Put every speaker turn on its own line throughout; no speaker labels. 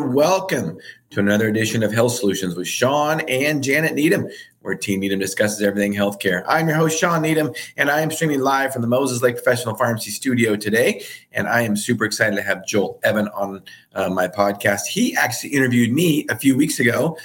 welcome to another edition of Health Solutions with Shawn and Janet Needham, where Team Needham discusses everything healthcare. I'm your host, Shawn Needham, and I am streaming live from the Moses Lake Professional Pharmacy Studio today. And I am super excited to have Joel Evan on uh, my podcast. He actually interviewed me a few weeks ago,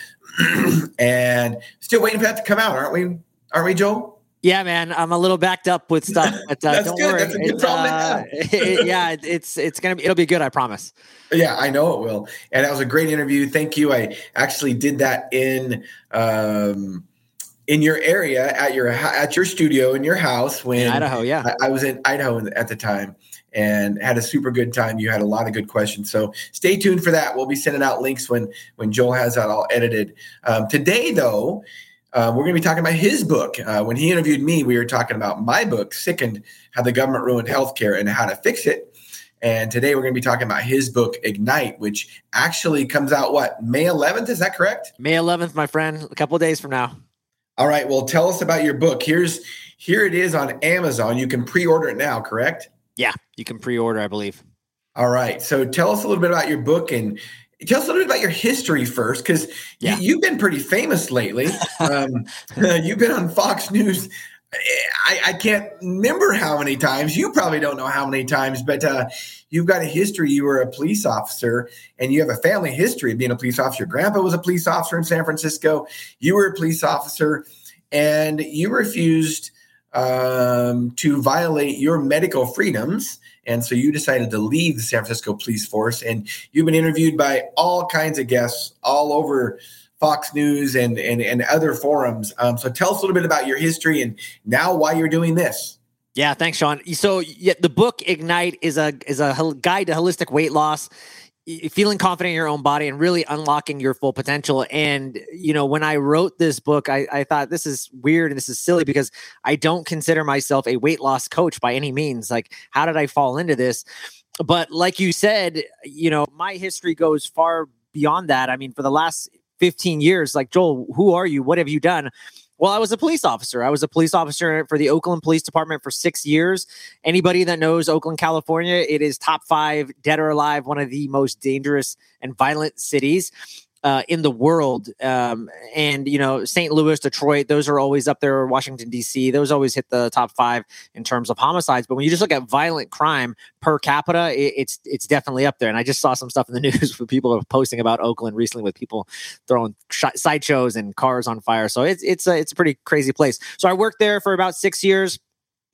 and still waiting for that to come out, aren't we? Aren't we, Joel?
Yeah, man, I'm a little backed up with stuff, but uh, don't good. worry. It's, uh, it, yeah, it's it's gonna be it'll be good. I promise.
Yeah, I know it will. And that was a great interview. Thank you. I actually did that in um, in your area at your at your studio in your house when
in Idaho. Yeah,
I, I was in Idaho at the time and had a super good time. You had a lot of good questions. So stay tuned for that. We'll be sending out links when when Joel has that all edited. Um, today, though uh, we're going to be talking about his book. Uh, when he interviewed me, we were talking about my book, Sickened How the Government Ruined Healthcare and How to Fix It. And today we're going to be talking about his book, Ignite, which actually comes out what, May 11th? Is that correct?
May 11th, my friend, a couple days from now.
All right. Well, tell us about your book. Here's here it is on Amazon. You can pre-order it now, correct?
Yeah, you can pre-order, I believe.
All right. So tell us a little bit about your book and tell us a little bit about your history first, because yeah. you, have been pretty famous lately. Um, you've been on Fox News. I, I, can't remember how many times. You probably don't know how many times, but uh, you've got a history. You were a police officer, and you have a family history of being a police officer. Your grandpa was a police officer in San Francisco. You were a police officer, and you refused um, to violate your medical freedoms and so you decided to leave the San Francisco police force, and you've been interviewed by all kinds of guests all over Fox News and and, and other forums. Um, so tell us a little bit about your history and now why you're doing this.
Yeah, thanks, Shawn. So yeah, the book Ignite is a is a guide to holistic weight loss feeling confident in your own body and really unlocking your full potential. And, you know, when I wrote this book, I, I thought this is weird and this is silly because I don't consider myself a weight loss coach by any means. Like, how did I fall into this? But like you said, you know, my history goes far beyond that. I mean, for the last 15 years, like, Joel, who are you? What have you done? Well, I was a police officer. I was a police officer for the Oakland Police Department for six years. Anybody that knows Oakland, California, it is top five, dead or alive, one of the most dangerous and violent cities uh, in the world. Um, and, you know, St. Louis, Detroit, those are always up there, Washington, D.C., those always hit the top five in terms of homicides. But when you just look at violent crime per capita, it, it's it's definitely up there. And I just saw some stuff in the news with people are posting about Oakland recently with people throwing sh- sideshows and cars on fire. So it's, it's, a, it's a pretty crazy place. So I worked there for about six years.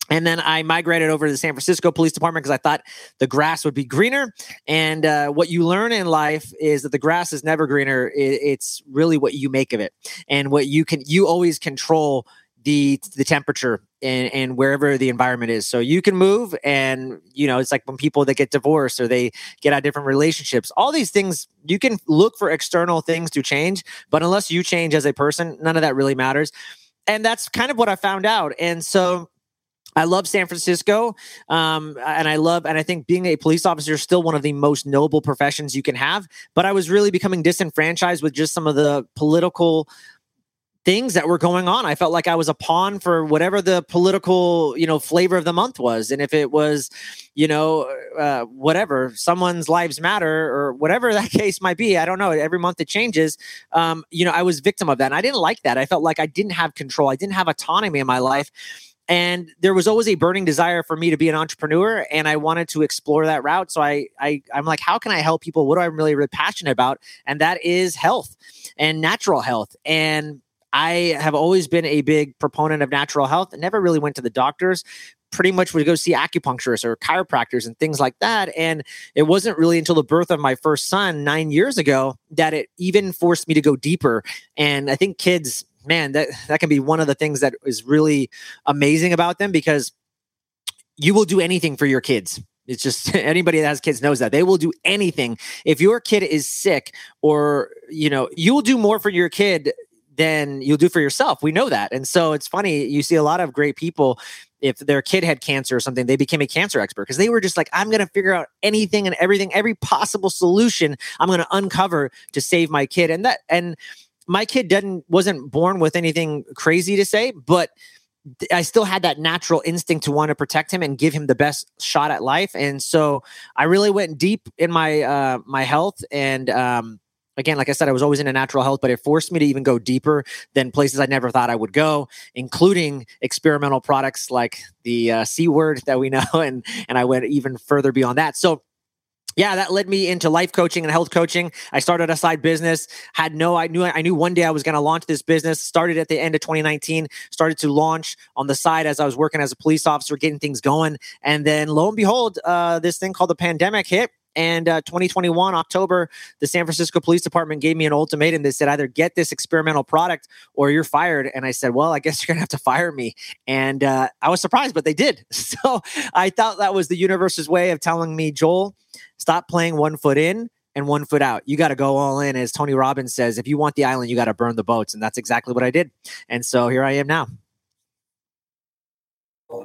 And then I migrated over to the San Francisco Police Department because I thought the grass would be greener. And uh, what you learn in life is that the grass is never greener. it's really what you make of it, and what you can. You always control the the temperature and, and wherever the environment is. So you can move, and you know it's like when people that get divorced or they get out different relationships. All these things you can look for external things to change, but unless you change as a person, none of that really matters. And that's kind of what I found out. And so I love San Francisco, um, and I love, and I think being a police officer is still one of the most noble professions you can have. But I was really becoming disenfranchised with just some of the political things that were going on. I felt like I was a pawn for whatever the political, you know, flavor of the month was. And if it was, you know, uh, whatever, someone's lives matter or whatever that case might be, I don't know. Every month it changes. Um, you know, I was victim of that. And I didn't like that. I felt like I didn't have control. I didn't have autonomy in my life and there was always a burning desire for me to be an entrepreneur and i wanted to explore that route. So i, I i'm like how can i help people? What do i'm really really passionate about? And that is health and natural health. And i have always been a big proponent of natural health. Never really went to the doctors. Pretty much would go see acupuncturists or chiropractors and things like that. And it wasn't really until the birth of my first son nine years ago that it even forced me to go deeper. And I think kids man, that that can be one of the things that is really amazing about them because you will do anything for your kids. It's just anybody that has kids knows that they will do anything. If your kid is sick or, you know, you will do more for your kid than you'll do for yourself. We know that. And so it's funny, you see a lot of great people if their kid had cancer or something, they became a cancer expert because they were just like, I'm going to figure out anything and everything, every possible solution I'm going to uncover to save my kid. And that, and my kid didn't wasn't born with anything crazy to say, but I still had that natural instinct to want to protect him and give him the best shot at life. And so I really went deep in my uh, my health. And um, again, like I said, I was always into natural health, but it forced me to even go deeper than places I never thought I would go, including experimental products like the uh, C word that we know. And and I went even further beyond that. So yeah, that led me into life coaching and health coaching. I started a side business. Had no, I knew, I knew one day I was going to launch this business. Started at the end of 2019. Started to launch on the side as I was working as a police officer, getting things going. And then, lo and behold, uh, this thing called the pandemic hit. And uh, 2021 October, the San Francisco Police Department gave me an ultimatum. They said either get this experimental product or you're fired. And I said, well, I guess you're gonna have to fire me. And uh, I was surprised, but they did. So I thought that was the universe's way of telling me, Joel, Stop playing one foot in and one foot out. You got to go all in. As Tony Robbins says, if you want the island, you got to burn the boats. And that's exactly what I did. And so here I am now.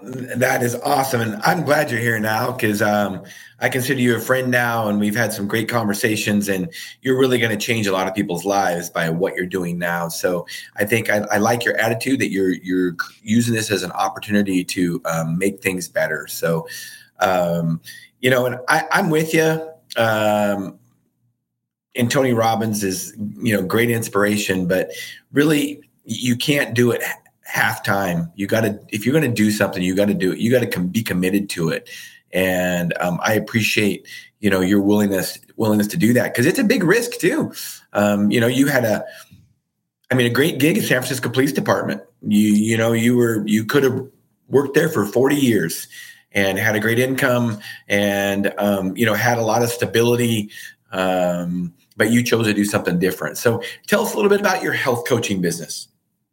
That is awesome. And I'm glad you're here now because um, I consider you a friend now. And we've had some great conversations. And you're really going to change a lot of people's lives by what you're doing now. So I think I, I like your attitude that you're, you're using this as an opportunity to um, make things better. So, um, you know, and I, I'm with you. Um, and Tony Robbins is, you know, great inspiration, but really you can't do it half time. You got to, if you're going to do something, you got to do it. You got to com- be committed to it. And um, I appreciate, you know, your willingness willingness to do that because it's a big risk too. Um, you know, you had a, I mean, a great gig at San Francisco Police Department. You, you know, you were, you could have worked there for 40 years and had a great income and um, you know had a lot of stability um, but you chose to do something different so tell us a little bit about your health coaching business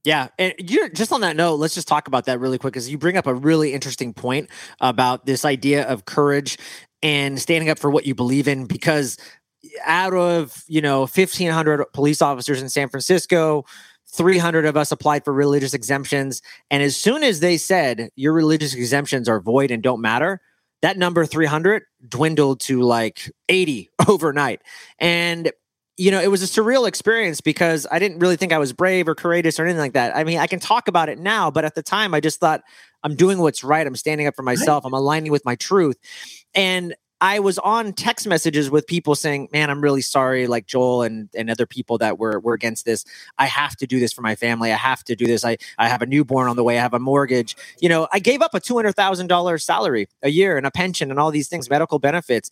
yeah, and you're just on that note. Let's just talk about that really quick, because you bring up a really interesting point about this idea of courage and standing up for what you believe in. Because out of you know 1,500 police officers in San Francisco, 300 of us applied for religious exemptions. And as soon as they said your religious exemptions are void and don't matter, that number 300 dwindled to like 80 overnight. And, you know, it was a surreal experience because I didn't really think I was brave or courageous or anything like that. I mean, I can talk about it now, but at the time, I just thought I'm doing what's right. I'm standing up for myself. I'm aligning with my truth. And I was on text messages with people saying, "Man, I'm really sorry, like Joel and and other people that were were against this. I have to do this for my family. I have to do this. I I have a newborn on the way. I have a mortgage. You know, I gave up a two hundred thousand dollars salary a year and a pension and all these things, medical benefits,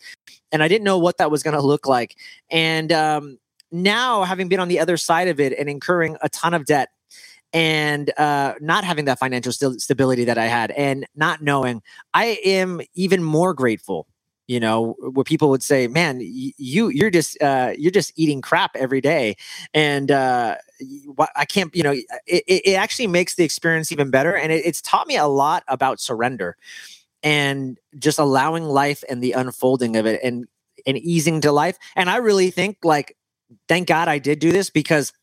and I didn't know what that was going to look like. And um, now, having been on the other side of it and incurring a ton of debt." and uh, not having that financial st- stability that I had, and not knowing, I am even more grateful you know where people would say man you you're just uh, you're just eating crap every day. And uh, i can't you know it, it actually makes the experience even better and it, it's taught me a lot about surrender and just allowing life and the unfolding of it and and easing to life. And i really think like thank god i did do this because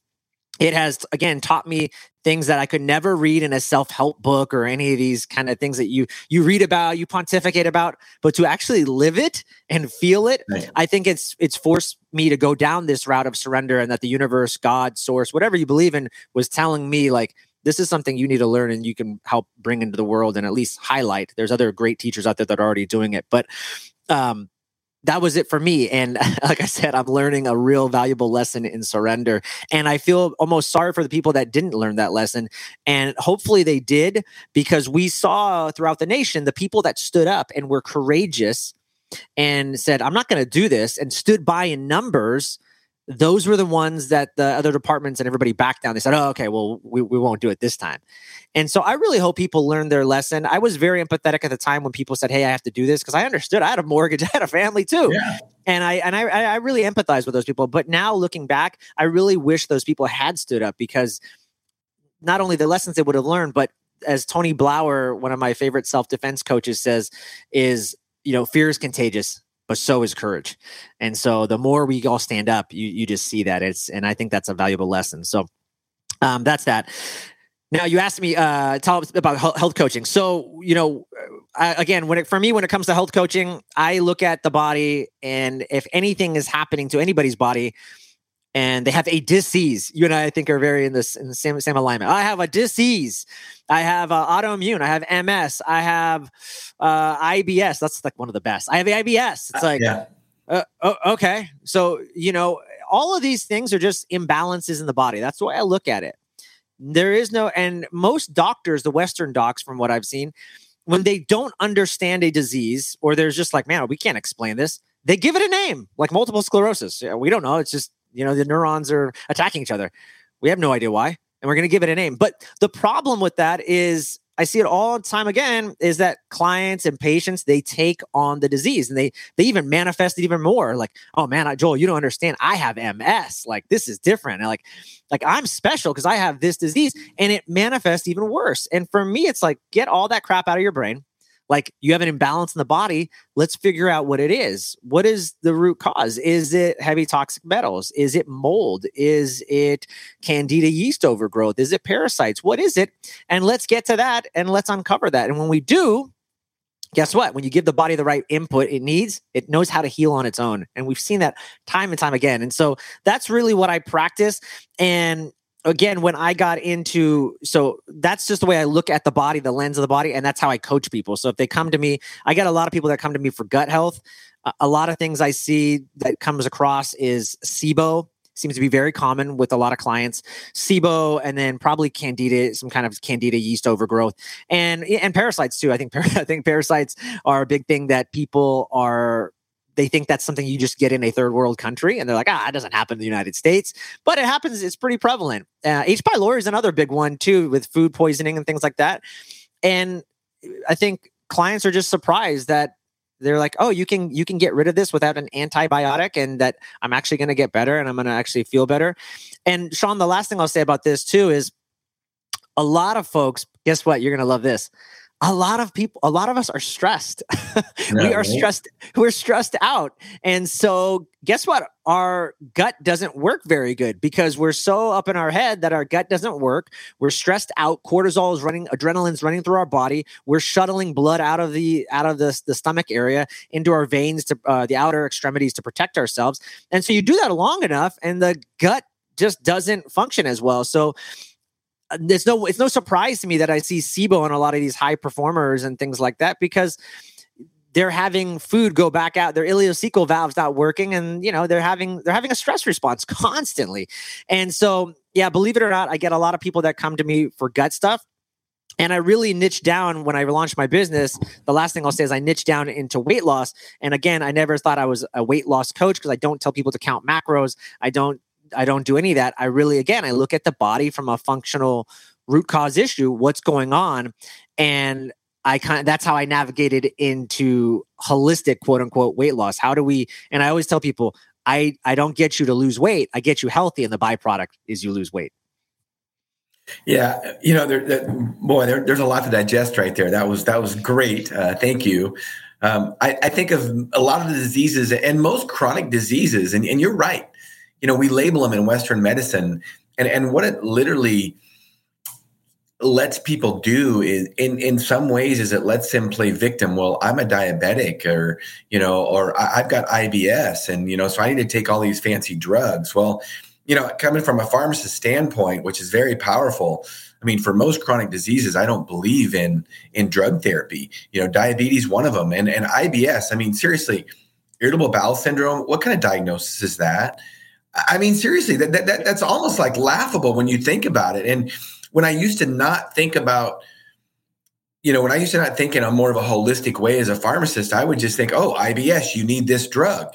it has again taught me things that I could never read in a self-help book or any of these kind of things that you you read about, you pontificate about, but to actually live it and feel it, right. I think it's it's forced me to go down this route of surrender and that the universe, God, source, whatever you believe in was telling me like this is something you need to learn and you can help bring into the world and at least highlight. There's other great teachers out there that are already doing it, but um that was it for me. And like I said, I'm learning a real valuable lesson in surrender. And I feel almost sorry for the people that didn't learn that lesson. And hopefully they did, because we saw throughout the nation the people that stood up and were courageous and said, I'm not going to do this, and stood by in numbers those were the ones that the other departments and everybody backed down. They said, oh, okay, well, we, we won't do it this time. And so I really hope people learn their lesson. I was very empathetic at the time when people said, hey, I have to do this because I understood I had a mortgage, I had a family too. Yeah. And I and I, I really empathize with those people. But now looking back, I really wish those people had stood up because not only the lessons they would have learned, but as Tony Blauer, one of my favorite self defense coaches, says, is you know, fear is contagious but so is courage. And so the more we all stand up, you you just see that it's and I think that's a valuable lesson. So um, that's that. Now you asked me uh, tell about health coaching. So you know, uh, again, when it for me when it comes to health coaching, I look at the body, and if anything is happening to anybody's body, and they have a disease. You and I, I think, are very in this in the same same alignment. I have a disease. I have uh, autoimmune. I have MS. I have uh, IBS. That's like one of the best. I have IBS. It's uh, like, uh, yeah. oh, okay. So you know, all of these things are just imbalances in the body. That's the way I look at it. There is no, and most doctors, the Western docs, from what I've seen, when they don't understand a disease or there's just like, man, we can't explain this, they give it a name, like multiple sclerosis. We don't know. It's just you know, the neurons are attacking each other. We have no idea why, and we're going to give it a name. But the problem with that is I see it all the time again is that clients and patients they take on the disease and they they even manifest it even more. Like oh man I, Joel you don't understand. I have MS like this is different. And like like I'm special because I have this disease and it manifests even worse. And for me it's like get all that crap out of your brain like you have an imbalance in the body let's figure out what it is. What is the root cause? Is it heavy toxic metals? Is it mold? Is it candida yeast overgrowth? Is it parasites? What is it? And let's get to that and let's uncover that. And when we do guess what? When you give the body the right input it needs it knows how to heal on its own. And we've seen that time and time again. And so that's really what i practice. And again when i got into so that's just the way i look at the body the lens of the body and that's how i coach people. So if they come to me i get a lot of people that come to me for gut health. A lot of things i see that comes across is sibo seems to be very common with a lot of clients. Sibo and then probably candida some kind of candida yeast overgrowth. And and parasites too. I think i think parasites are a big thing that people are they think that's something you just get in a third world country and they're like ah it doesn't happen in the united states. But it happens it's pretty prevalent. Uh, h pylori is another big one too with food poisoning and things like that. And i think clients are just surprised that they're like oh you can you can get rid of this without an antibiotic and that i'm actually going to get better and i'm going to actually feel better. And shawn the last thing i'll say about this too is a lot of folks guess what? You're going to love this a lot of people a lot of us are stressed. We are stressed we're stressed out. And so guess what? Our gut doesn't work very good because we're so up in our head that our gut doesn't work. We're stressed out. Cortisol is running adrenaline's running through our body. We're shuttling blood out of the out of the, the stomach area into our veins to uh, the outer extremities to protect ourselves. And so you do that long enough and the gut just doesn't function as well. So it's no it's no surprise to me that I see SIBO on a lot of these high performers and things like that because they're having food go back out their ileocecal valves not working and you know they're having they're having a stress response constantly and so yeah believe it or not i get a lot of people that come to me for gut stuff and I really niche down when I launched my business. The last thing I'll say is I niche down into weight loss. And again, I never thought I was a weight loss coach because I don't tell people to count macros. I don't I don't do any of that. I really, again, I look at the body from a functional root cause issue, what's going on. And I kind of, that's how I navigated into holistic quote unquote weight loss. How do we, and I always tell people, I, I don't get you to lose weight. I get you healthy. And the byproduct is you lose weight.
Yeah, you know, there, that, boy, there, there's a lot to digest right there. That was that was great. Uh, thank you. Um, I, I, think of a lot of the diseases and most chronic diseases, and, and you're right you know, we label them in Western medicine, and and what it literally lets people do is in in some ways is it lets them play victim. Well i'm a diabetic or you know or i've got ibs and you know so i need to take all these fancy drugs. Well you know coming from a pharmacist standpoint which is very powerful i mean for most chronic diseases i don't believe in in drug therapy. You know diabetes one of them and and ibs i mean seriously irritable bowel syndrome what kind of diagnosis is that I mean, seriously, that, that, that's almost like laughable when you think about it. And when I used to not think about, you know, when I used to not think in a more of a holistic way as a pharmacist, I would just think, oh, IBS, you need this drug.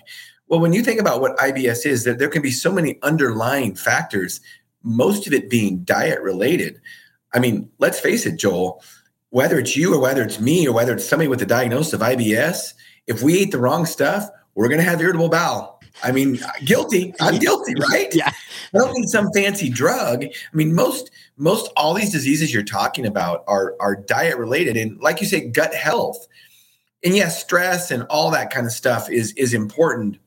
Well, when you think about what IBS is, that there can be so many underlying factors, most of it being diet related. I mean, let's face it, Joel, whether it's you or whether it's me or whether it's somebody with a diagnosis of IBS, if we eat the wrong stuff, we're going to have irritable bowel I mean, guilty. I'm guilty, right?
yeah.
I don't need some fancy drug. I mean, most most all these diseases you're talking about are are diet related, and like you say, gut health. And yes, stress and all that kind of stuff is is important.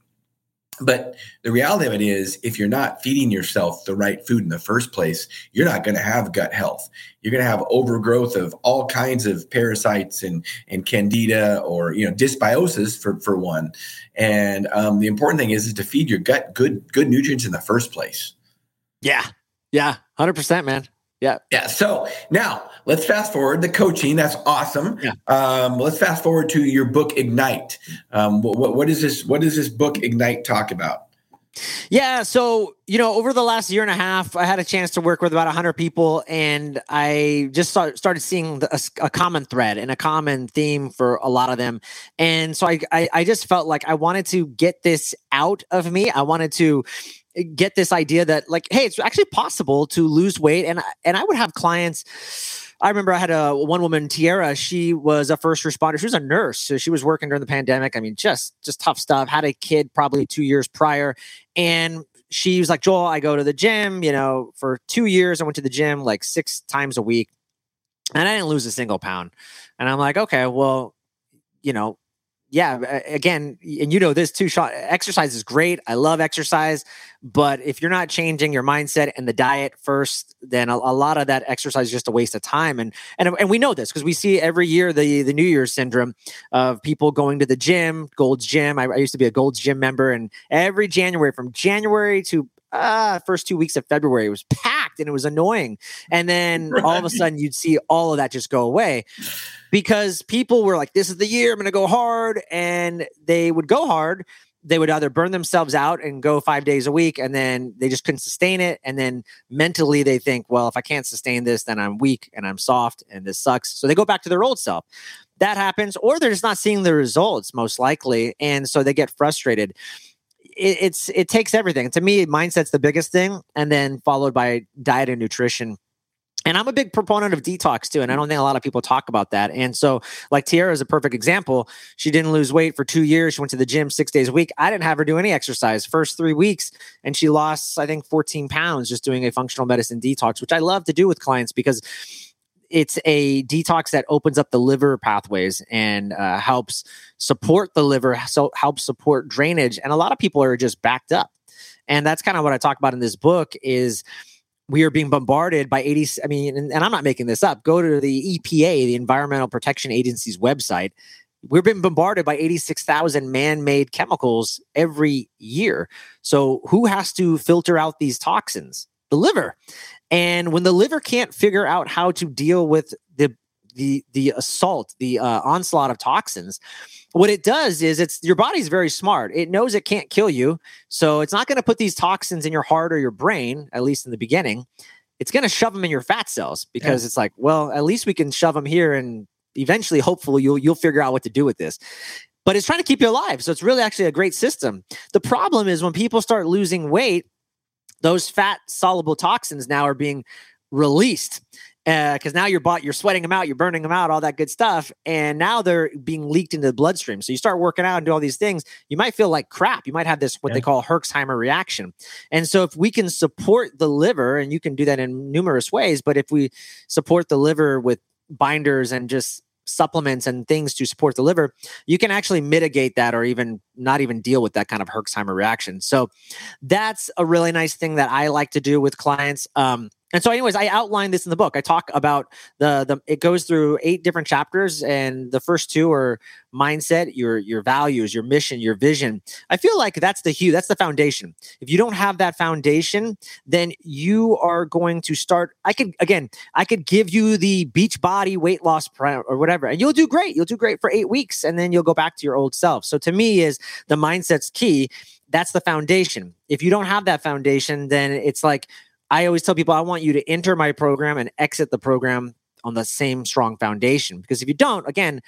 But the reality of it is, if you're not feeding yourself the right food in the first place, you're not going to have gut health. You're going to have overgrowth of all kinds of parasites and and candida or you know dysbiosis for for one. And um, the important thing is, is to feed your gut good good nutrients in the first place.
Yeah, yeah, hundred percent, man. Yeah.
Yeah. So now let's fast forward the coaching. That's awesome. Yeah. Um, let's fast forward to your book Ignite. Um, what, what is this? What does this book Ignite talk about?
Yeah, so you know, over the last year and a half, I had a chance to work with about hundred people, and I just start, started seeing the, a, a, common thread and a common theme for a lot of them. And so I, I, I just felt like I wanted to get this out of me. I wanted to get this idea that like hey it's actually possible to lose weight. And and I would have clients I remember I had a one woman Tiara she was a first responder. She was a nurse. So she was working during the pandemic. I mean just just tough stuff. Had a kid probably 2 years prior. And she was like Joel I go to the gym you know for 2 years. I went to the gym like 6 times a week. And I didn't lose a single pound. And I'm like okay well you know yeah, again, and you know this too, Shawn. Exercise is great. I love exercise, but if you're not changing your mindset and the diet first, then a, a lot of that exercise is just a waste of time. And and and we know this because we see every year the the New Year's syndrome of people going to the gym, Gold's Gym. I, I used to be a Gold's Gym member, and every January, from January to uh, first two weeks of February, was packed and it was annoying. And then right. all of a sudden, you'd see all of that just go away because people were like, this is the year I'm going to go hard. And they would go hard. They would either burn themselves out and go five days a week, and then they just couldn't sustain it. And then mentally, they think, well, if I can't sustain this, then I'm weak and I'm soft and this sucks. So they go back to their old self. That happens, or they're just not seeing the results, most likely. And so they get frustrated it, it's it takes everything. To me, mindset's the biggest thing, and then followed by diet and nutrition. And I'm a big proponent of detox too. And I don't think a lot of people talk about that. And so, like Tiara is a perfect example. She didn't lose weight for two years. She went to the gym six days a week. I didn't have her do any exercise first three weeks. And she lost, I think, 14 pounds just doing a functional medicine detox, which I love to do with clients because it's a detox that opens up the liver pathways and uh, helps support the liver, so helps support drainage. And a lot of people are just backed up, and that's kind of what I talk about in this book. Is we are being bombarded by 80 i mean and, and, i'm not making this up go to the epa the environmental protection agency's website we're being bombarded by 86,000 man-made chemicals every year so who has to filter out these toxins the liver and when the liver can't figure out how to deal with the the the assault, the uh, onslaught of toxins, what it does is it's your body's very smart. It knows it can't kill you, so it's not going to put these toxins in your heart or your brain, at least in the beginning. It's going to shove them in your fat cells because yeah. it's like, well, at least we can shove them here, and eventually, hopefully, you'll you'll figure out what to do with this but it's trying to keep you alive. So it's really actually a great system. The problem is when people start losing weight, those fat soluble toxins now are being released because uh, now you're bought, you're sweating them out, you're burning them out, all that good stuff, and now they're being leaked into the bloodstream. So you start working out and do all these things, you might feel like crap. You might have this what yeah. they call Herxheimer reaction. And so if we can support the liver, and you can do that in numerous ways, but if we support the liver with binders and just supplements and things to support the liver, you can actually mitigate that or even not even deal with that kind of Herxheimer reaction. So that's a really nice thing that I like to do with clients. Um, and so anyways i outline this in the book. I talk about the the it goes through eight different chapters and the first two are mindset your your values your mission your vision. I feel like that's the hue that's the foundation. If you don't have that foundation then you are going to start i could again i could give you the beach body weight loss or whatever and you'll do great. You'll do great for eight weeks and then you'll go back to your old self. So to me is the mindset's key. That's the foundation. If you don't have that foundation then it's like I always tell people I want you to enter my program and exit the program on the same strong foundation. Because if you don't, again,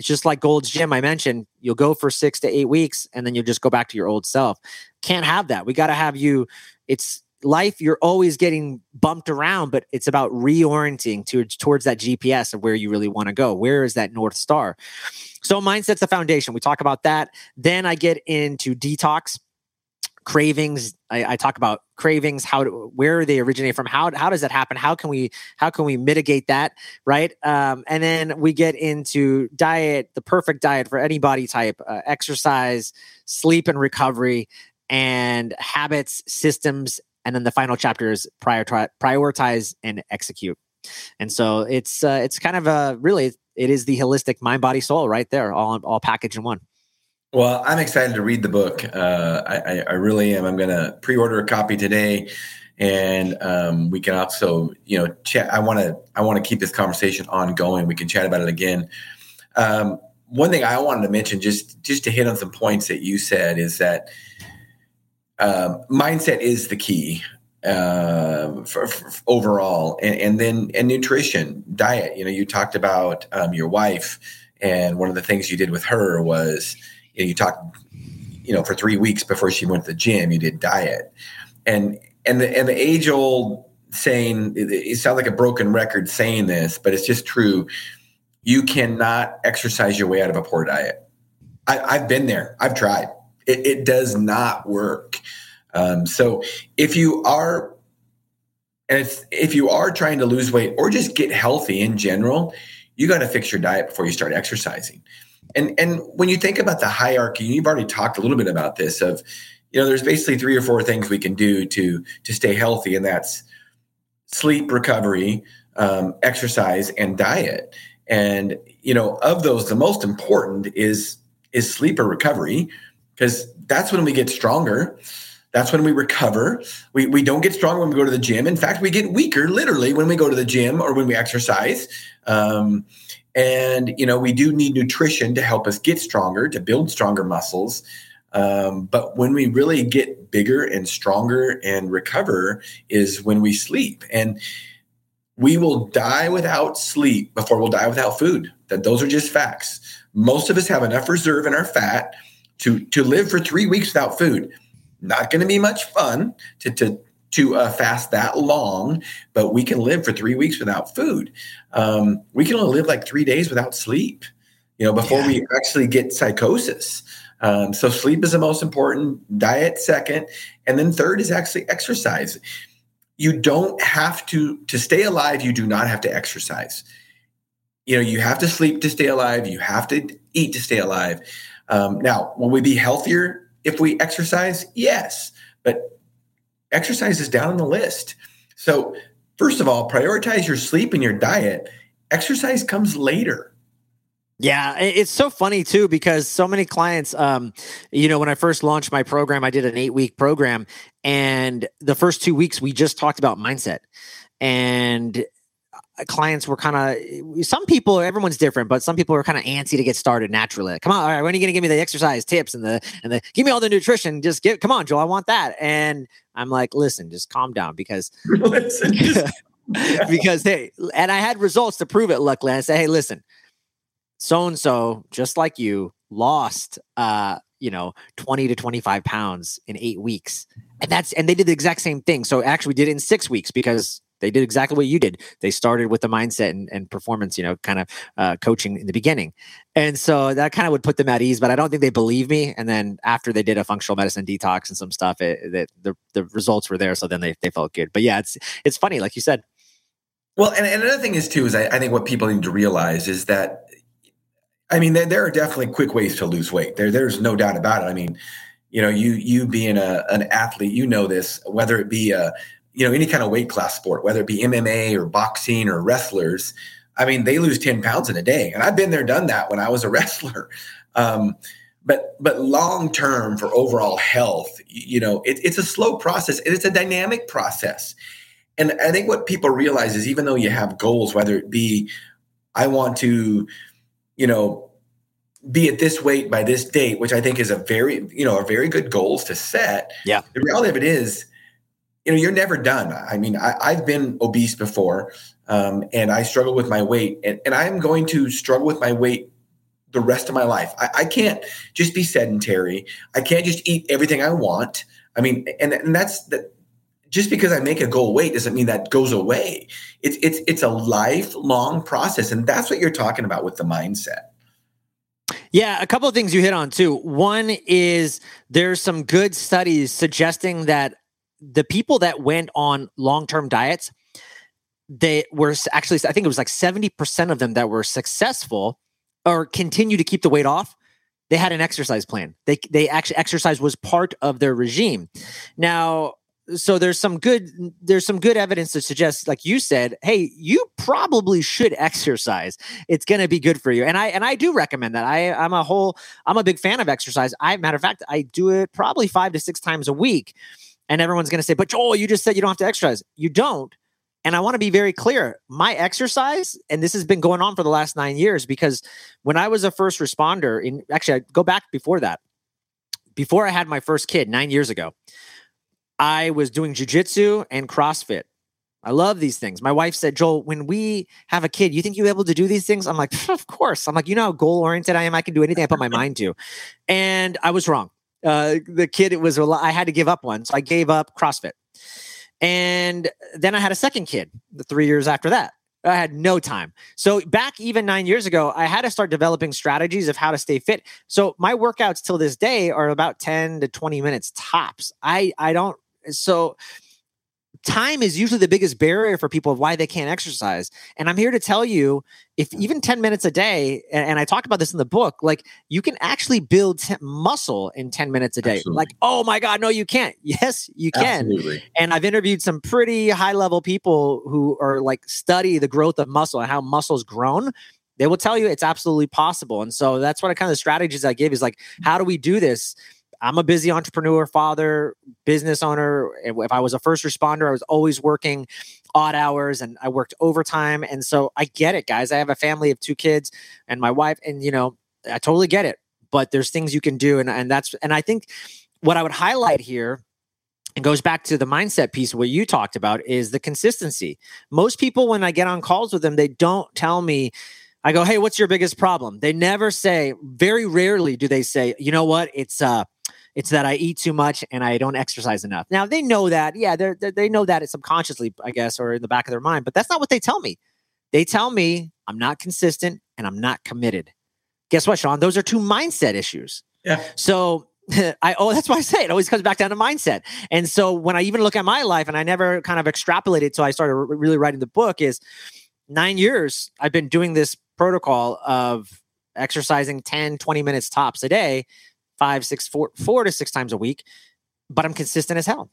it's just like Gold's Gym I mentioned. You'll go for six to eight weeks and then you'll just go back to your old self. Can't have that. We got to have you. It's life. You're always getting bumped around, but it's about reorienting to, towards that GPS of where you really want to go. Where is that North Star? So mindset's the foundation. We talk about that. Then I get into detox cravings I, I, talk about cravings how to, where they originate from how how does that happen how can we how can we mitigate that right um, and then we get into diet the perfect diet for any body type uh, exercise sleep and recovery and habits, systems, and then the final chapter is prioritize and execute. And so it's uh, it's kind of a really it is the holistic mind body soul right there all all packaged in one.
Well, I'm excited to read the book. Uh, I, I, really am. I'm going to pre-order a copy today, and um, we can also, you know, chat. I want to I want to keep this conversation ongoing. We can chat about it again. Um, one thing I wanted to mention, just just to hit on some points that you said, is that um, mindset is the key uh, for, for overall, and, and, then and nutrition, diet. You know, you talked about um, your wife, and one of the things you did with her was you, know, you talked, you know, for three weeks before she went to the gym, you did diet, and and the and the age old saying it, it sounds like a broken record saying this, but it's just true. You cannot exercise your way out of a poor diet. I, have been there. I've tried. It, it does not work. Um, so if you are, and if, if you are trying to lose weight or just get healthy in general, you got to fix your diet before you start exercising. And and when you think about the hierarchy, you've already talked a little bit about this of, you know, there's basically three or four things we can do to to stay healthy, and that's sleep, recovery, um, exercise, and diet. And you know, of those, the most important is is sleep or recovery, because that's when we get stronger. That's when we recover. We, we don't get stronger when we go to the gym. In fact, we get weaker literally when we go to the gym or when we exercise. Um, and, you know, we do need nutrition to help us get stronger, to build stronger muscles. Um, but when we really get bigger and stronger and recover is when we sleep. And we will die without sleep before we'll die without food. That those are just facts. Most of us have enough reserve in our fat to to live for three weeks without food. Not going to be much fun to to to uh, fast that long, but we can live for three weeks without food. Um, we can only live like three days without sleep, you know, before yeah. we actually get psychosis. Um, so sleep is the most important, diet second, and then third is actually exercise. You don't have to to stay alive. You do not have to exercise. You know, you have to sleep to stay alive. You have to eat to stay alive. Um, now, will we be healthier if we exercise? Yes, but exercise is down on the list. So, first of all, prioritize your sleep and your diet. Exercise comes later.
Yeah, it's so funny too because so many clients, um, you know, when I first launched my program, I did an eight week program, and the first two weeks we just talked about mindset, and clients were kind of some people everyone's different but some people are kind of antsy to get started naturally. Come on all right when are you going to give me the exercise tips and the and the give me all the nutrition just get come on joel i want that. And i'm like listen just calm down because listen, just, because hey and i had results to prove it luckily. I say hey listen so and so just like you lost uh you know 20 to 25 pounds in eight weeks. And that's and they did the exact same thing. So actually did it in six weeks because they did exactly what you did. They started with the mindset and, and performance, you know, kind of uh, coaching in the beginning. And so that kind of would put them at ease, but I don't think they believe me. And then after they did a functional medicine detox and some stuff, it, it, the, the results were there. So then they, they felt good. But yeah, it's, it's funny, like you said.
Well, and, and another thing is too, is I, I think what people need to realize is that, I mean, there, there are definitely quick ways to lose weight. There, there's no doubt about it. I mean, you know, you you being a an athlete, you know this. Whether it be a you know any kind of weight class sport whether it be mma or boxing or wrestlers i mean they lose 10 pounds in a day. And i've been there done that when i was a wrestler. Um, but but long term for overall health you know it, it's a slow process and it's a dynamic process. And i think what people realize is even though you have goals whether it be i want to you know be at this weight by this date which i think is a very you know a very good goals to set
yeah.
the reality of it is you know you're never done. I mean I, have been obese before um, and i struggle with my weight and, and i'm going to struggle with my weight the rest of my life. I, I, can't just be sedentary. I can't just eat everything i want. I mean and, and that's that just because i make a goal weight doesn't mean that goes away. It's it's it's a lifelong process and that's what you're talking about with the mindset.
Yeah, a couple of things you hit on too. One is there's some good studies suggesting that the people that went on long term diets, they were actually, I think it was like 70% of them that were successful or continue to keep the weight off. they had an exercise plan. They they actually exercise was part of their regime. Now, so there's some good there's some good evidence to suggest like you said hey you probably should exercise it's going to be good for you and i and i do recommend that i i'm a whole i'm a big fan of exercise i matter of fact i do it probably five to six times a week and everyone's going to say but joel you just said you don't have to exercise you don't and I want to be very clear my exercise, and this has been going on for the last nine years because when I was a first responder, in actually, I go back before that, before I had my first kid nine years ago, I was doing jujitsu and CrossFit. I love these things. My wife said, Joel, when we have a kid, you think you're able to do these things? I'm like, of course. I'm like, you know how goal oriented I am. I can do anything I put my mind to. And I was wrong. Uh, the kid, it was, I had to give up one. So I gave up CrossFit. And then I had a second kid the three years after that. I had no time. So back even nine years ago, I had to start developing strategies of how to stay fit. So my workouts till this day are about 10 to 20 minutes tops. I I don't so time is usually the biggest barrier for people of why they can't exercise. And I'm here to tell you if even 10 minutes a day, and, I talk about this in the book, like you can actually build t- muscle in 10 minutes a day. Absolutely. Like, oh my God, no, you can't. Yes, you can. Absolutely. And I've interviewed some pretty high level people who are like study the growth of muscle and how muscle's grown they will tell you it's absolutely possible. And so that's what I kind of strategies I give is like, how do we do this? I'm a busy entrepreneur, father, business owner. If I was a first responder, I was always working odd hours and I worked overtime. And so I get it, guys. I have a family of two kids and my wife, and you know, I totally get it. But there's things you can do, and and that's and I think what I would highlight here and goes back to the mindset piece what you talked about is the consistency. Most people, when I get on calls with them, they don't tell me. I go, hey, what's your biggest problem? They never say. Very rarely do they say, you know what? It's uh it's that I eat too much and I don't exercise enough. Now they know that, yeah, they they know that it subconsciously, I guess, or in the back of their mind. But that's not what they tell me. They tell me I'm not consistent and I'm not committed. Guess what, Shawn? Those are two mindset issues.
Yeah.
So I oh that's why I say it always comes back down to mindset. And so when I even look at my life and I never kind of extrapolated until I started really writing the book is nine years I've been doing this protocol of exercising 10 20 minutes tops a day five, six, four, four to six times a week, but I'm consistent as hell.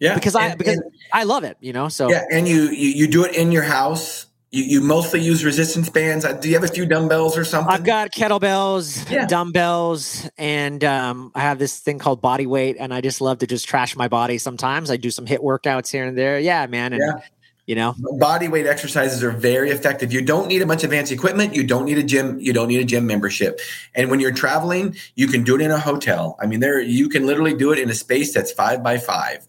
Yeah,
because I because and, I love it, you know. So
yeah, and you you, you do it in your house. You, you mostly use resistance bands. Do you have a few dumbbells or something?
I've got kettlebells, yeah. dumbbells, and um, I have this thing called body weight, and I just love to just trash my body. Sometimes I do some HIIT workouts here and there. Yeah, man. And yeah you know?
Body weight exercises are very effective. You don't need a bunch of fancy equipment. You don't need a gym you don't need a gym membership. And when you're traveling you can do it in a hotel. I mean there you can literally do it in a space that's five by five.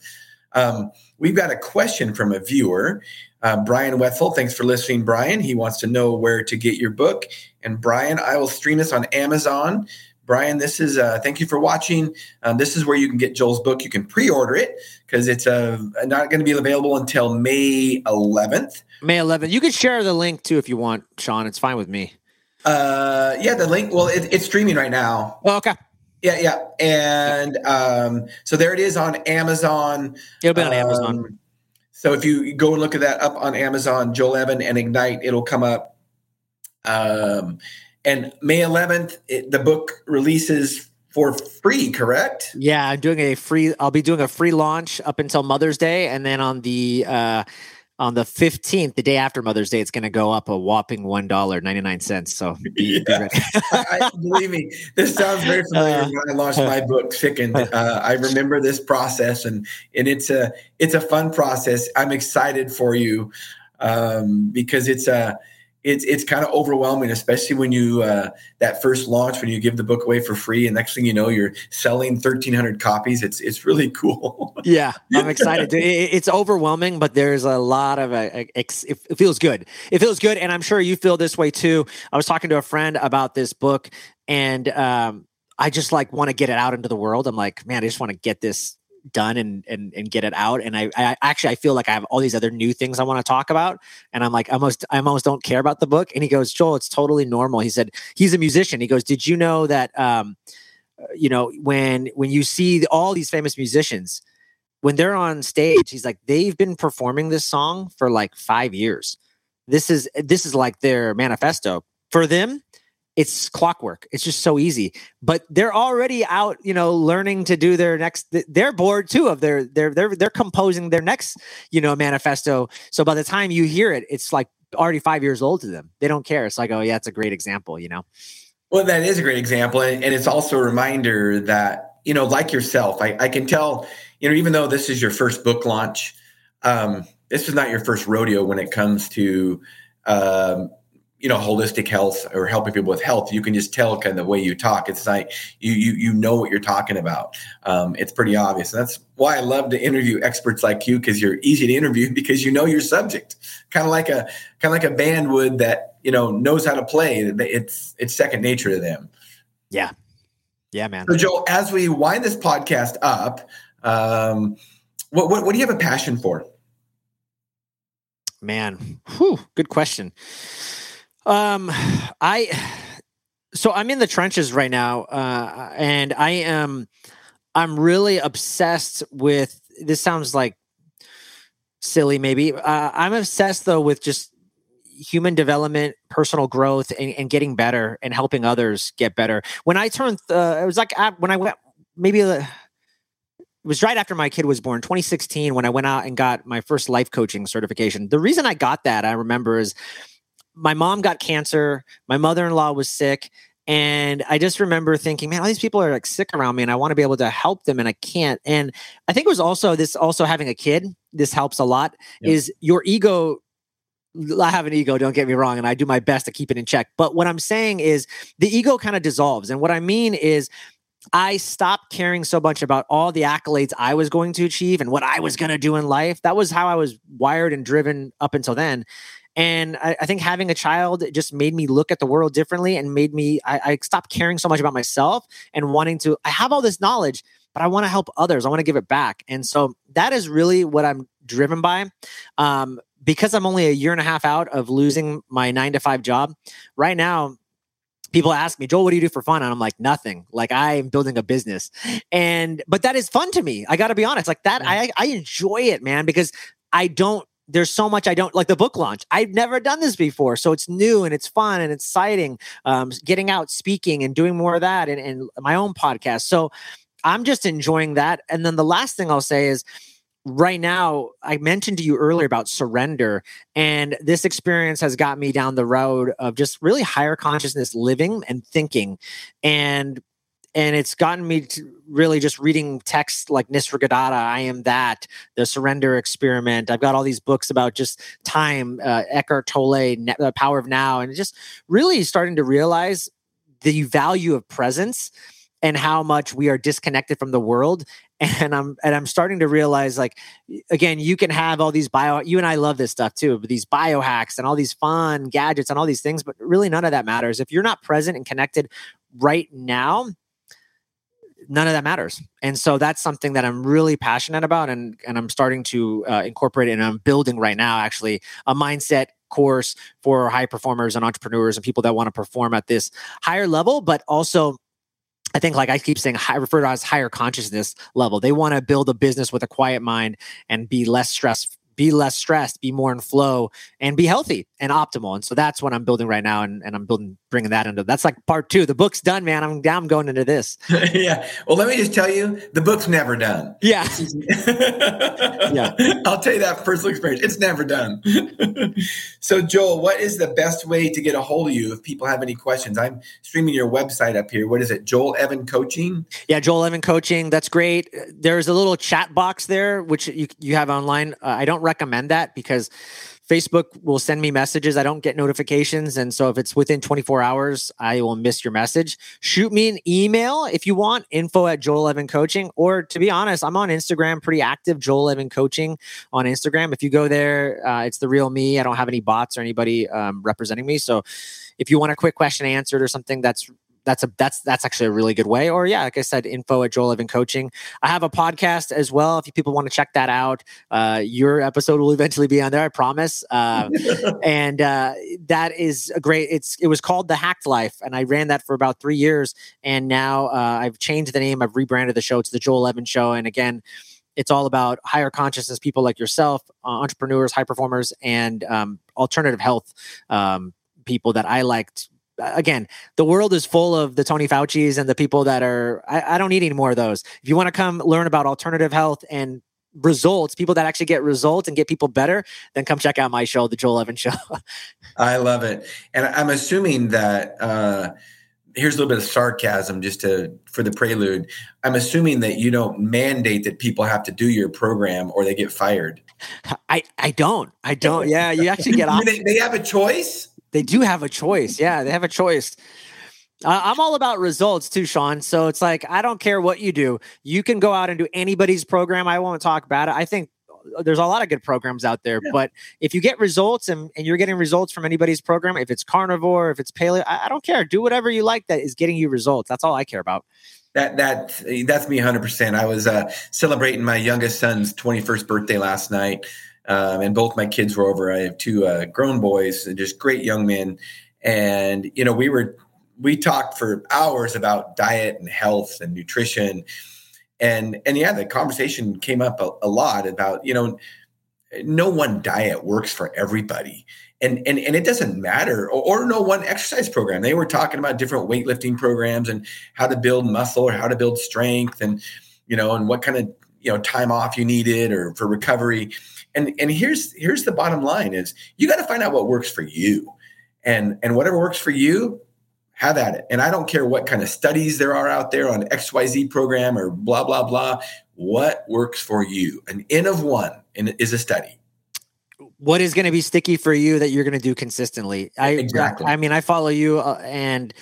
Um, we've got a question from a viewer uh, brian wetzel. Thanks for listening brian. He wants to know where to get your book. And brian i will stream this on amazon Brian, this is uh, thank you for watching. Um, this is where you can get Joel's book. You can pre-order it because it's uh, not going to be available until May 11th.
May 11th. You can share the link too if you want, Shawn. It's fine with me.
Uh, yeah, the link. Well, it, it's streaming right now.
Oh, okay.
Yeah, yeah, and um, so there it is on Amazon.
It'll be on um, Amazon.
So if you go and look at that up on Amazon, Joel Evan and Ignite, it'll come up. Um, and May 11th, it, the book releases for free, correct?
Yeah, I'm doing a free. I'll be doing a free launch up until Mother's Day, and then on the uh, on the 15th, the day after Mother's Day, it's going to go up a whopping one dollar ninety nine cents. So be, yeah.
be I, believe me, this sounds very familiar. Uh, when I launched my book, Sickened, uh, I remember this process, and and it's a it's a fun process. I'm excited for you um, because it's a it's it's kind of overwhelming, especially when you uh, that first launch when you give the book away for free, and next thing you know, you're selling thirteen hundred copies. It's it's really cool.
yeah, I'm excited. it's overwhelming, but there's a lot of uh, it feels good. It feels good, and I'm sure you feel this way too. I was talking to a friend about this book, and um, I just like want to get it out into the world. I'm like, man, I just want to get this done and and and get it out. And I, I actually I feel like I have all these other new things I want to talk about. And I'm like, I almost I almost don't care about the book. And he goes, Joel, it's totally normal. He said he's a musician. He goes, Did you know that um, uh, you know, when when you see all these famous musicians, when they're on stage, he's like, they've been performing this song for like five years. This is this is like their manifesto. For them, it's clockwork. It's just so easy. But they're already out, you know, learning to do their next. They're bored too of their they're they're they're composing their next, you know, manifesto. So by the time you hear it, it's like already five years old to them. They don't care. It's like, oh yeah, it's a great example, you know.
Well, that is a great example, and it's also a reminder that you know, like yourself, I, I can tell, you know, even though this is your first book launch, um, this is not your first rodeo when it comes to um, you know holistic health or helping people with health you can just tell kind of the way you talk. It's like you you you know what you're talking about. Um, it's pretty obvious. And that's why i love to interview experts like you because you're easy to interview because you know your subject. Kind of like a kind of like a band would that you know knows how to play. It's it's second nature to them.
Yeah. Yeah man.
So joel as we wind this podcast up um, what, what, what do you have a passion for?
Man Whew, good question um, I so I'm in the trenches right now, uh, and I am I'm really obsessed with. This sounds like silly, maybe. Uh, I'm obsessed though with just human development, personal growth, and, and, getting better and helping others get better. When I turned, uh, it was like when I went maybe. Uh, it was right after my kid was born 2016 when i went out and got my first life coaching certification the reason i got that i remember is my mom got cancer. My mother in law was sick. And I just remember thinking, man, all these people are like sick around me and I want to be able to help them and I can't. And I think it was also this also having a kid, this helps a lot, is your ego. I have an ego, don't get me wrong, and I do my best to keep it in check. But what I'm saying is the ego kind of dissolves. And what I mean is I stopped caring so much about all the accolades I was going to achieve and what I was going to do in life. That was how I was wired and driven up until then. And I, I, think having a child just made me look at the world differently and made me, I, I stopped caring so much about myself and wanting to, I have all this knowledge, but I want to help others. I want to give it back. And so that is really what I'm driven by. Um, because I'm only a year and a half out of losing my nine to five job right now, people ask me, Joel, what do you do for fun? And I'm like, nothing. Like I'm building a business. And but that is fun to me. I gotta be honest. Like that, I I enjoy it, man, because I don't there's so much I don't like the book launch. I've never done this before. So it's new and it's fun and exciting. Um, getting out, speaking and doing more of that and, and my own podcast. So I'm just enjoying that. And then the last thing I'll say is right now, I mentioned to you earlier about surrender. And this experience has got me down the road of just really higher consciousness living and thinking. And and it's gotten me to really just reading texts like Nisargadatta, I Am That, The Surrender Experiment. I've got all these books about just time, uh, Eckhart Tolle, The Power of Now, and just really starting to realize the value of presence and how much we are disconnected from the world and i'm and i'm starting to realize like again you can have all these bio you and i love this stuff too but these biohacks and all these fun gadgets and all these things but really none of that matters if you're not present and connected right now none of that matters. And so that's something that I'm really passionate about, and and I'm starting to uh, incorporate. And I'm building right now, actually, a mindset course for high performers and entrepreneurs and people that want to perform at this higher level, but also I think, like I keep saying, I refer to as higher consciousness level. They want to build a business with a quiet mind and be less stressed be less stressed, be more in flow, and be healthy and optimal. And so that's what I'm building right now, and, and I'm building bringing that into that's like part two. The book's done, man. I'm I'm going into this.
yeah. Well, let me just tell you, the book's never done.
Yeah.
yeah. I'll tell you that personal experience. It's never done. so, Joel, what is the best way to get a hold of you if people have any questions? I'm streaming your website up here. What is it? Joel Evan Coaching.
Yeah, Joel Evan Coaching. That's great. There's a little chat box there which you you have online. Uh, I don't recommend that because Facebook will send me messages. I don't get notifications. And so if it's within 24 hours, I will miss your message. Shoot me an email if you want, info at Joel Evan Coaching. Or to be honest, I'm on Instagram, pretty active, Joel Evan Coaching on Instagram. If you go there, uh, it's the real me. I don't have any bots or anybody um, representing me. So if you want a quick question answered or something that's that's a that's that's actually a really good way. Or yeah, like I said, info at Joel Evan Coaching. I have a podcast as well. If you people want to check that out, uh, your episode will eventually be on there. I promise. Uh, and uh, that is a great. It's it was called The Hacked Life, and I ran that for about three years. And now uh, I've changed the name. I've rebranded the show. to the Joel Evan Show. And again. It's all about higher consciousness people like yourself, uh, entrepreneurs, high performers, and um, alternative health um, people that I liked again, the world is full of the Tony Fauci's and the people that are, I, I don't need any more of those. If you want to come learn about alternative health and results, people that actually get results and get people better, then come check out my show, The Joel Evans Show.
I love it. And I'm assuming that, uh, here's a little bit of sarcasm just to for the prelude i'm assuming that you don't mandate that people have to do your program or they get fired
i i don't i don't yeah you actually get off
they, they have a choice
they do have a choice. Yeah, they have a choice. Uh, I'm all about results too, Shawn. So it's like I don't care what you do. You can go out and do anybody's program. I won't talk about it. I think uh, there's a lot of good programs out there, yeah. but if you get results and, and you're getting results from anybody's program, if it's carnivore, if it's paleo, I, I don't care. Do whatever you like that is getting you results. That's all I care about.
That that that's me 100. percent I was uh, celebrating my youngest son's 21st birthday last night um, and both my kids were over. I have two uh, grown boys, just great young men, and you know we were we talked for hours about diet and health and nutrition, and and yeah, the conversation came up a, a lot about you know no one diet works for everybody. And, and, and it doesn't matter or, or, no one exercise program they were talking about different weightlifting programs and how to build muscle or how to build strength and you know and what kind of you know time off you needed or for recovery and and here's here's the bottom line is you got to find out what works for you. And and whatever works for you have at it. And i don't care what kind of studies there are out there on xyz program or blah blah blah. What works for you? An n of one is a study.
What is going to be sticky for you that you're going to do consistently? I exactly. I mean i follow you uh, and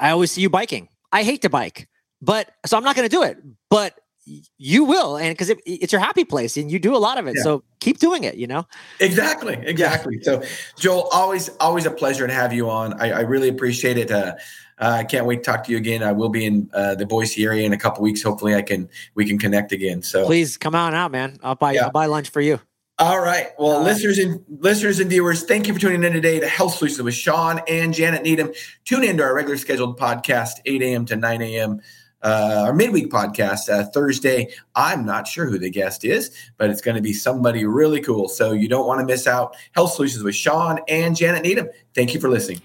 i always see you biking. I hate to bike but so i'm not going to do it. But you will and because it, it's your happy place and you do a lot of it yeah. so keep doing it you know
exactly exactly so joel always always a pleasure to have you on i, I really appreciate it uh, uh, I can't wait to talk to you again. I will be in uh, the Boise area in a couple weeks. Hopefully, I can we can connect again. So
please come on out, man. I'll buy yeah. I'll buy lunch for you.
All right. Well, listeners and listeners and viewers, thank you for tuning in today to Health Solutions with Shawn and Janet Needham. Tune in to our regular scheduled podcast, 8 a.m. to 9 a.m uh, our midweek podcast uh, Thursday. I'm not sure who the guest is, but it's going to be somebody really cool. So you don't want to miss out. Health Solutions with Shawn and Janet Needham. Thank you for listening.